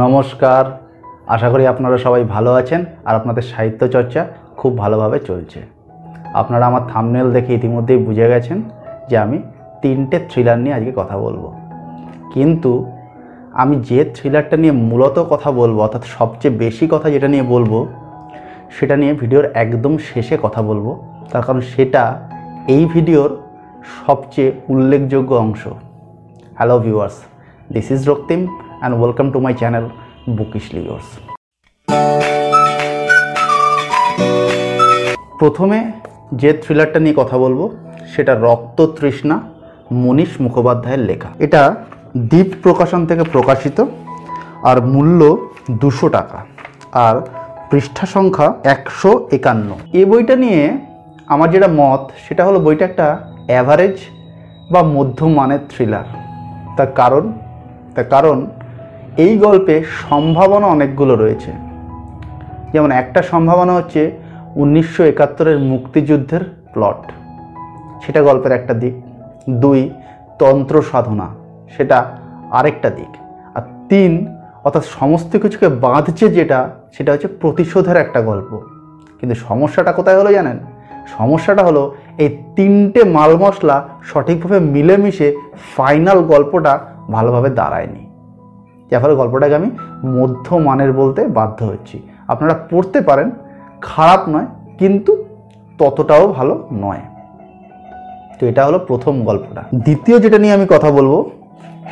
নমস্কার। আশা করি আপনারা সবাই ভালো আছেন আর আপনাদের সাহিত্য চর্চা খুব ভালোভাবে চলছে। আপনারা আমার থামনেল দেখে ইতিমধ্যেই বুঝে গেছেন যে আমি তিনটে থ্রিলার নিয়ে আজকে কথা বলব। কিন্তু আমি যে থ্রিলারটা নিয়ে মূলত কথা বলব, অর্থাৎ সবচেয়ে বেশি কথা যেটা নিয়ে বলব, সেটা নিয়ে ভিডিওর একদম শেষে কথা বলব। তার কারণ সেটা এই ভিডিওর সবচেয়ে উল্লেখযোগ্য অংশ। Hello viewers this is Raktim. And welcome to my channel bookishly yours প্রথমে যে থ্রিলারটা নিয়ে কথা বলব, সেটা রক্ত তৃষ্ণা, মনীষ মুখোপাধ্যায়ের লেখা। এটা দ্বীপ প্রকাশন থেকে প্রকাশিত, আর মূল্য দুশো টাকা, আর পৃষ্ঠা সংখ্যা একশো একান্ন। এই বইটা নিয়ে আমার যেটা মত, সেটা হলো বইটা একটা অ্যাভারেজ বা মধ্যম মানের থ্রিলার তার কারণ তার কারণ এই গল্পে সম্ভাবনা অনেকগুলো রয়েছে। যেমন একটা সম্ভাবনা হচ্ছে উনিশশো একাত্তরের মুক্তিযুদ্ধের প্লট সেটা গল্পের একটা দিক। দুই, তন্ত্র সাধনা। সেটা আরেকটা দিক। আর তিন, অর্থাৎ সমস্ত কিছুকে বাঁধছে যেটা, সেটা হচ্ছে প্রতিশোধের একটা গল্প। কিন্তু সমস্যাটা কোথায় হলো জানেন? সমস্যাটা হলো এই তিনটে মাল মশলা সঠিকভাবে মিলেমিশে ফাইনাল গল্পটা ভালোভাবে দাঁড়ায়নি। যার ফলে গল্পটাকে আমি মধ্যমানের বলতে বাধ্য হচ্ছি। আপনারা পড়তে পারেন, খারাপ নয়, কিন্তু ততটাও ভালো নয়। তো এটা হলো প্রথম গল্পটা। দ্বিতীয় যেটা নিয়ে আমি কথা বলব,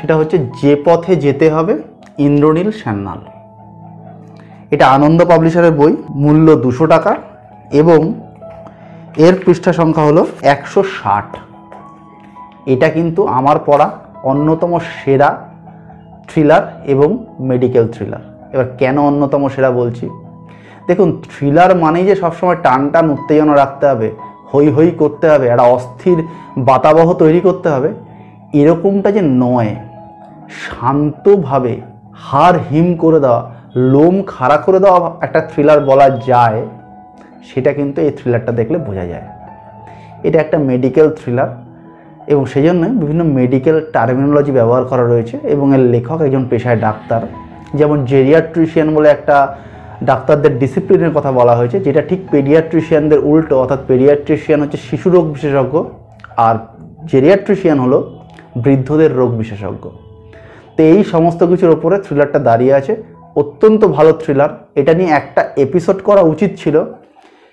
সেটা হচ্ছে যে পথে যেতে হবে ইন্দ্রনীল সান্যাল এটা আনন্দ পাবলিশারের বই, মূল্য দুশো টাকা এবং এর পৃষ্ঠা সংখ্যা হলো একশো ষাট। এটা কিন্তু আমার পড়া অন্যতম সেরা থ্রিলার এবং মেডিকেল থ্রিলার এবার কেন অন্যতম সেরা বলছি। দেখুন থ্রিলার মানেই যে সবসময় টান টান উত্তেজনা রাখতে হবে হই হই করতে হবে, একটা অস্থির বাতাবহ তৈরি করতে হবে, এরকমটা যে নয়, শান্তভাবে হার হিম করে দেওয়া, লোম খাড়া করে দেওয়া একটা থ্রিলার বলা যায়, সেটা কিন্তু এই থ্রিলারটা দেখলে বোঝা যায়। এটা একটা মেডিকেল থ্রিলার এবং সেই জন্য বিভিন্ন মেডিকেল টার্মিনোলজি ব্যবহার করা রয়েছে এবং এর লেখক একজন পেশায় ডাক্তার। যেমন জেরিয়াট্রিশিয়ান বলে একটা ডাক্তারদের ডিসিপ্লিনের কথা বলা হয়েছে, যেটা ঠিক পেডিয়াট্রিশিয়ানদের উল্টো, অর্থাৎ পেডিয়াট্রিশিয়ান হচ্ছে শিশু রোগ বিশেষজ্ঞ আর জেরিয়াট্রিশিয়ান হলো বৃদ্ধদের রোগ বিশেষজ্ঞ। তো এই সমস্ত কিছুর ওপরে থ্রিলারটা দাঁড়িয়ে আছে। অত্যন্ত ভালো থ্রিলার এটা নিয়ে একটা এপিসোড করা উচিত ছিল।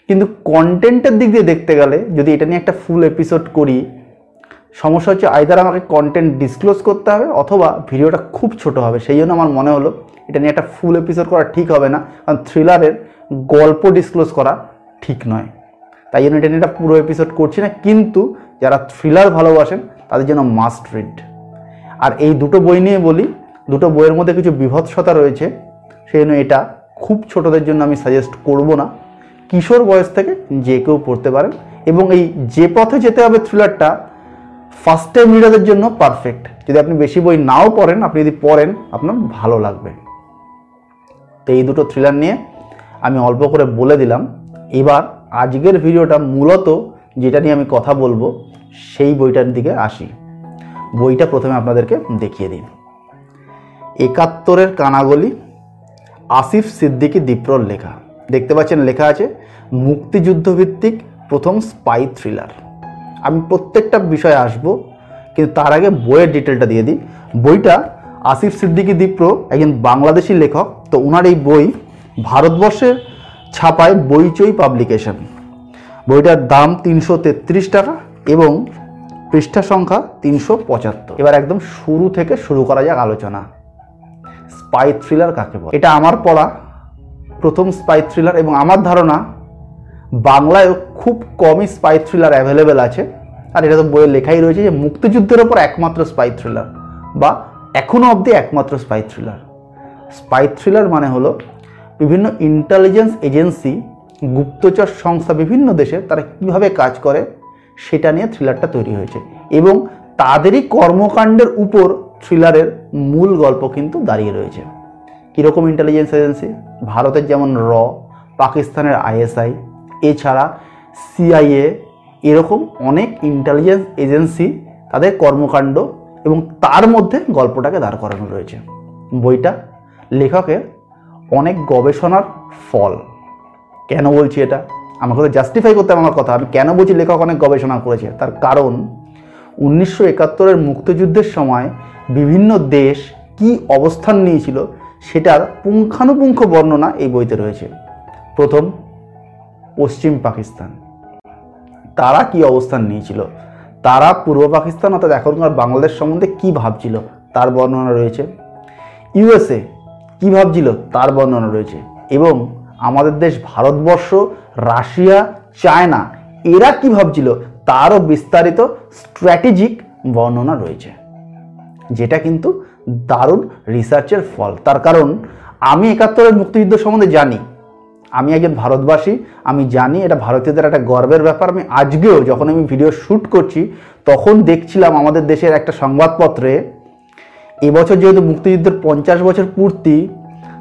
কিন্তু কন্টেন্টের দিক দিয়ে দেখতে গেলে, যদি এটা নিয়ে একটা ফুল এপিসোড করি সমস্যা হচ্ছে আইদার আমাকে কন্টেন্ট ডিসক্লোজ করতে হবে অথবা ভিডিওটা খুব ছোট হবে। সেই জন্য আমার মনে হলো এটা নিয়ে একটা ফুল এপিসোড করা ঠিক হবে না। কারণ থ্রিলারের গল্প ডিসক্লোজ করা ঠিক নয়। তাই জন্য এটা নিয়ে একটা পুরো এপিসোড করছি না। কিন্তু যারা থ্রিলার ভালোবাসেন, তাদের জন্য মাস্ট রিড আর এই দুটো বই নিয়ে বলি, দুটো বইয়ের মধ্যে কিছু বিভৎসতা রয়েছে। সেই জন্য এটা খুব ছোটদের জন্য আমি সাজেস্ট করব না। কিশোর বয়স থেকে যে কেউ পড়তে পারেন এবং এই যে পথে যেতে হবে থ্রিলারটা ফার্স্ট টাইম রিডারদের জন্য পারফেক্ট যদি আপনি বেশি বই নাও পড়েন, আপনি যদি পড়েন, আপনার ভালো লাগবে। তো এই দুটো থ্রিলার নিয়ে আমি অল্প করে বলে দিলাম। এবার আজকের ভিডিওটা মূলত যেটা নিয়ে আমি কথা বলব, সেই বইটার দিকে আসি। বইটা প্রথমে আপনাদেরকে দেখিয়ে দিন একাত্তরের কানাগলি, আসিফ সিদ্দিকী দীপ্রর লেখা। দেখতে পাচ্ছেন লেখা আছে, মুক্তিযুদ্ধভিত্তিক প্রথম স্পাই থ্রিলার আমি প্রত্যেকটা বিষয়ে আসব, কিন্তু তার আগে বইয়ের ডিটেলটা দিয়ে দিই। বইটা আসিফ সিদ্দিকি দীপ্র, একজন বাংলাদেশি লেখক, তো ওনার এই বই ভারতবর্ষের ছাপায় বইচই পাবলিকেশন বইটার দাম তিনশো তেত্রিশ টাকা এবং পৃষ্ঠা সংখ্যা তিনশো পঁচাত্তর। এবার একদম শুরু থেকে শুরু করা যাক আলোচনা। স্পাই থ্রিলার কাকে বলে? এটা আমার পড়া, প্রথম স্পাই থ্রিলার এবং আমার ধারণা বাংলায় খুব কমই স্পাই থ্রিলার অ্যাভেলেবেল আছে। আর এটা তো বইয়ে লেখাই রয়েছে যে মুক্তিযুদ্ধের ওপর একমাত্র স্পাই থ্রিলার বা এখনও অবধি একমাত্র স্পাই থ্রিলার স্পাই থ্রিলার মানে হলো বিভিন্ন ইন্টেলিজেন্স এজেন্সি গুপ্তচর সংস্থা বিভিন্ন দেশে তারা কীভাবে কাজ করে সেটা নিয়ে থ্রিলারটা তৈরি হয়েছে। এবং তাদেরই কর্মকাণ্ডের উপর থ্রিলারের মূল গল্প কিন্তু দাঁড়িয়ে রয়েছে। কীরকম ইন্টেলিজেন্স এজেন্সি ভারতের যেমন র, পাকিস্তানের আইএসআই এছাড়া সিআইএ এরকম অনেক ইন্টেলিজেন্স এজেন্সি তাদের কর্মকাণ্ড এবং তার মধ্যে গল্পটাকে দাঁড় করানো রয়েছে। বইটা লেখকের অনেক গবেষণার ফল। কেন বলছি এটা? আমাকে তো জাস্টিফাই করতে আমার কথা। আমি কেন বলছি লেখক অনেক গবেষণা করেছে? তার কারণ উনিশশো একাত্তরের মুক্তিযুদ্ধের সময় বিভিন্ন দেশ কি অবস্থান নিয়েছিল সেটার পুঙ্খানুপুঙ্খ বর্ণনা এই বইতে রয়েছে। প্রথম পশ্চিম পাকিস্তান। তারা কি অবস্থান নিয়েছিল? তারা পূর্ব পাকিস্তান, অর্থাৎ এখনকার বাংলাদেশ সম্বন্ধে কি ভাবছিল? তার বর্ণনা রয়েছে। ইউএসএ কি ভাবছিল? তার বর্ণনা রয়েছে। এবং আমাদের দেশ, ভারতবর্ষ, রাশিয়া, চায়না, এরা কি ভাবছিল? তারও বিস্তারিত স্ট্র্যাটেজিক বর্ণনা রয়েছে। যেটা কিন্তু দারুণ রিসার্চের ফল। তার কারণ, আমি একাত্তরের মুক্তিযুদ্ধ সম্বন্ধে জানি। আমি একজন ভারতবাসী, আমি জানি এটা ভারতীয়দের একটা গর্বের ব্যাপার। আমি আজকেও যখন আমি ভিডিও শ্যুট করছি, তখন দেখছিলাম আমাদের দেশের একটা সংবাদপত্রে, এবছর যেহেতু মুক্তিযুদ্ধের পঞ্চাশ বছর পূর্তি,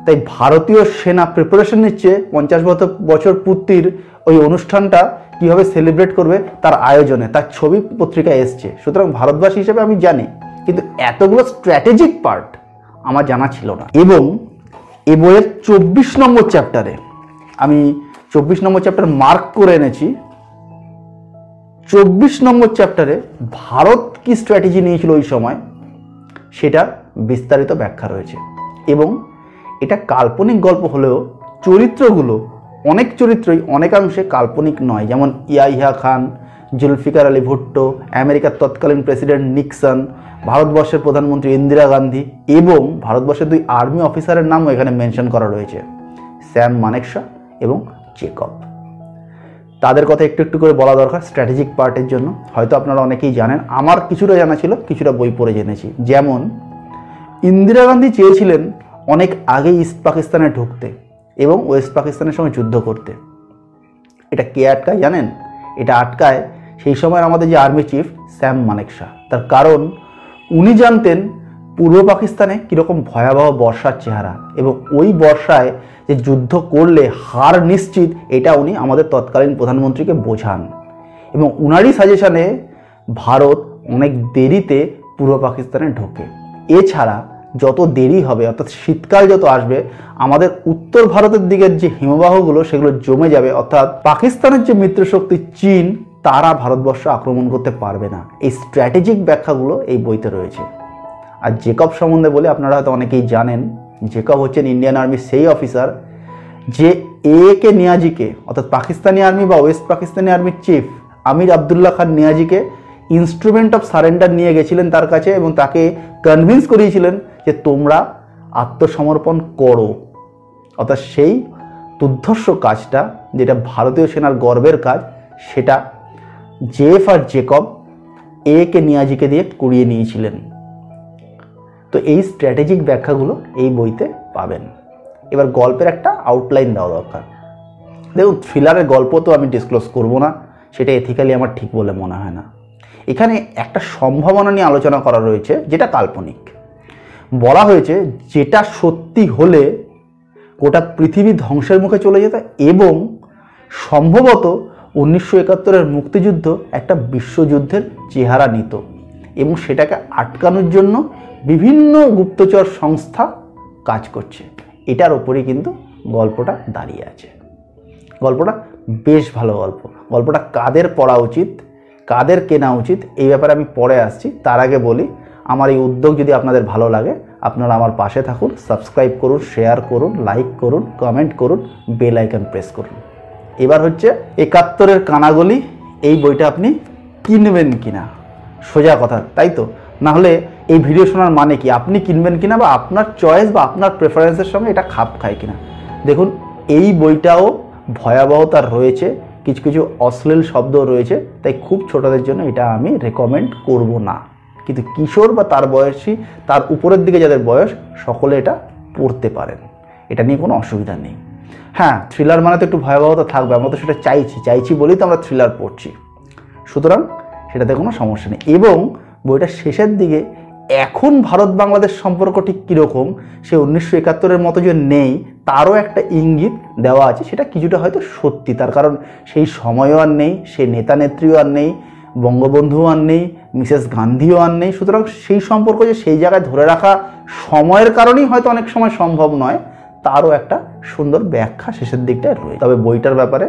তাই ভারতীয় সেনা প্রিপারেশন নিচ্ছে, পঞ্চাশ বছর বছর পূর্তির ওই অনুষ্ঠানটা কীভাবে সেলিব্রেট করবে, তার আয়োজনে, তার ছবি পত্রিকায় এসছে। সুতরাং ভারতবাসী হিসেবে আমি জানি, কিন্তু এতগুলো স্ট্র্যাটেজিক পার্ট আমার জানা ছিল না। এবং এ বইয়ের চব্বিশ নম্বর চ্যাপ্টারে আমি চব্বিশ নম্বর চ্যাপ্টার মার্ক করে এনেছি। চব্বিশ নম্বর চ্যাপ্টারে ভারত কি স্ট্র্যাটেজি নিয়েছিল ওই সময়? সেটা বিস্তারিত ব্যাখ্যা রয়েছে। এবং এটা কাল্পনিক গল্প হলেও চরিত্রগুলো অনেক চরিত্রই অনেকাংশে কাল্পনিক নয়। যেমন ইয়াহিয়া খান, জুলফিকার আলী ভুট্টো, আমেরিকার তৎকালীন প্রেসিডেন্ট নিক্সন, ভারতবর্ষের প্রধানমন্ত্রী ইন্দিরা গান্ধী এবং ভারতবর্ষের দুই আর্মি অফিসারের নামও এখানে মেনশন করা রয়েছে। স্যাম মানেকশা এবং চেকপ তাদের কথা একটু একটু করে বলা দরকার স্ট্র্যাটেজিক পার্টের জন্য। হয়তো আপনারা অনেকেই জানেন, আমার কিছুটা জানা ছিল, কিছুটা বই পড়ে জেনেছি। যেমন, ইন্দিরা গান্ধী চেয়েছিলেন অনেক আগে ইস্ট পাকিস্তানে ঢুকতে এবং ওয়েস্ট পাকিস্তানের সঙ্গে যুদ্ধ করতে। এটা কে আটকায় জানেন? এটা আটকায় সেই সময় আমাদের যে আর্মি চিফ স্যাম মানেকশা তার কারণ, উনি জানতেন পূর্ব পাকিস্তানে কীরকম ভয়াবহ বর্ষার চেহারা এবং ওই বর্ষায় যে যুদ্ধ করলে হার নিশ্চিত, এটা উনি আমাদের তৎকালীন প্রধানমন্ত্রীকে বোঝান। এবং উনারই সাজেশনে ভারত অনেক দেরিতে পূর্ব পাকিস্তানে ঢোকে। এছাড়া যত দেরি হবে, অর্থাৎ শীতকাল যত আসবে, আমাদের উত্তর ভারতের দিকের যে হিমবাহগুলো, সেগুলো জমে যাবে। অর্থাৎ পাকিস্তানের যে মিত্রশক্তি চীন, তারা ভারতবর্ষ আক্রমণ করতে পারবে না। এই স্ট্র্যাটেজিক ব্যাখ্যাগুলো এই বইতে রয়েছে। আর জেকব সম্বন্ধে বলে আপনারা হয়তো অনেকেই জানেন, জেকব হচ্ছেন ইন্ডিয়ান আর্মির সেই অফিসার যে এ কে নিয়াজিকে অর্থাৎ পাকিস্তানি আর্মি বা ওয়েস্ট পাকিস্তানি আর্মির চিফ আমির আবদুল্লাহ খান নিয়াজিকে ইনস্ট্রুমেন্ট অফ সারেন্ডার নিয়ে গেছিলেন তার কাছে এবং তাকে কনভিন্স করিয়েছিলেন যে তোমরা আত্মসমর্পণ করো। অর্থাৎ সেই দুর্ধর্ষ কাজটা, যেটা ভারতীয় সেনার গর্বের কাজ, সেটা জেফ আর জেকব এ কে নিয়াজিকে দিয়ে করিয়ে নিয়েছিলেন। তো এই স্ট্র্যাটেজিক ব্যাখ্যাগুলো এই বইতে পাবেন। এবার গল্পের একটা আউটলাইন দেওয়া দরকার। দেখুন থ্রিলারের গল্প তো আমি ডিসক্লোজ করব না, সেটা এথিক্যালি আমার ঠিক বলে মনে হয় না। এখানে একটা সম্ভাবনা নিয়ে আলোচনা করা রয়েছে, যেটা কাল্পনিক। বলা হয়েছে, যেটা সত্যি হলে গোটা পৃথিবী ধ্বংসের মুখে চলে যেত এবং সম্ভবত উনিশশো একাত্তরের মুক্তিযুদ্ধ একটা বিশ্বযুদ্ধের চেহারা নিত এবং সেটাকে আটকানোর জন্য বিভিন্ন গুপ্তচর সংস্থা কাজ করছে। এটার ওপরেই কিন্তু গল্পটা দাঁড়িয়ে আছে। গল্পটা বেশ ভালো গল্প। গল্পটা কাদের পড়া উচিত, কাদের কেনা উচিত, এই ব্যাপারে আমি পরে আসছি। তার আগে বলি, আমার এই উদ্যোগ যদি আপনাদের ভালো লাগে, আপনারা আমার পাশে থাকুন সাবস্ক্রাইব করুন শেয়ার করুন লাইক করুন কমেন্ট করুন বেল আইকন প্রেস করুন। এবার হচ্ছে একাত্তরের কানাগলি, এই বইটা আপনি কিনবেন কিনা? সোজা কথা, তাই তো? না হলে এই ভিডিও শোনার মানে কি? আপনি কিনবেন কিনা বা আপনার চয়েস বা আপনার প্রেফারেন্সের সঙ্গে এটা খাপ খায় কিনা? দেখুন, এই বইটাও ভয়াবহতার রয়েছে, কিছু কিছু অশ্লীল শব্দ রয়েছে, তাই খুব ছোটদের জন্য এটা আমি রেকমেন্ড করব না। কিন্তু কিশোর বা তার বয়সী, তার উপরের দিকে যাদের বয়স, সকলে এটা পড়তে পারেন। এটা নিয়ে কোনো অসুবিধা নেই। হ্যাঁ থ্রিলার মানে তো একটু ভয়াবহতা থাকবে, আমরা তো সেটা চাইছি চাইছি বলেই তো আমরা থ্রিলার পড়ছি। সুতরাং সেটাতে কোনো সমস্যা নেই। এবং বইটার শেষের দিকে, এখন ভারত বাংলাদেশ সম্পর্ক ঠিক কীরকম, সে উনিশশো একাত্তরের মতো যে নেই, তারও একটা ইঙ্গিত দেওয়া আছে, সেটা কিছুটা হয়তো সত্যি। তার কারণ সেই সময়ও আর নেই, সে নেতা নেত্রীও আর নেই, বঙ্গবন্ধুও আর নেই, মিসেস গান্ধীও আর নেই। সুতরাং সেই সম্পর্ক যে সেই জায়গায় ধরে রাখা সময়ের কারণেই হয়তো অনেক সময় সম্ভব নয়, তারও একটা সুন্দর ব্যাখ্যা শেষের দিকটায় রয়েছে। তবে বইটার ব্যাপারে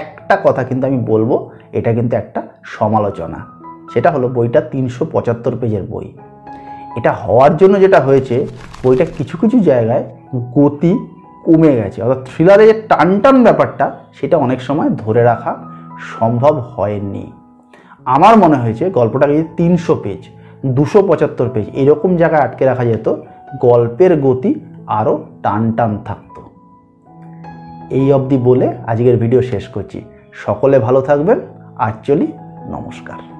একটা কথা কিন্তু আমি বলব, এটা কিন্তু একটা সমালোচনা। সেটা হলো বইটা তিনশো পঁচাত্তর পেজের বই। এটা হওয়ার জন্য যেটা হয়েছে, বইটা কিছু কিছু জায়গায় গতি কমে গেছে। অর্থাৎ থ্রিলারের যে টান টান ব্যাপারটা, সেটা অনেক সময় ধরে রাখা সম্ভব হয়নি। আমার মনে হয়েছে গল্পটাকে যদি তিনশো পেজ, দুশো পঁচাত্তর পেজ এরকম জায়গায় আটকে রাখা যেত, গল্পের গতি আরও টান টান থাকতো। এই অবধি বলে আজকের ভিডিও শেষ করছি। সকলে ভালো থাকবেন। আর চলি নমস্কার।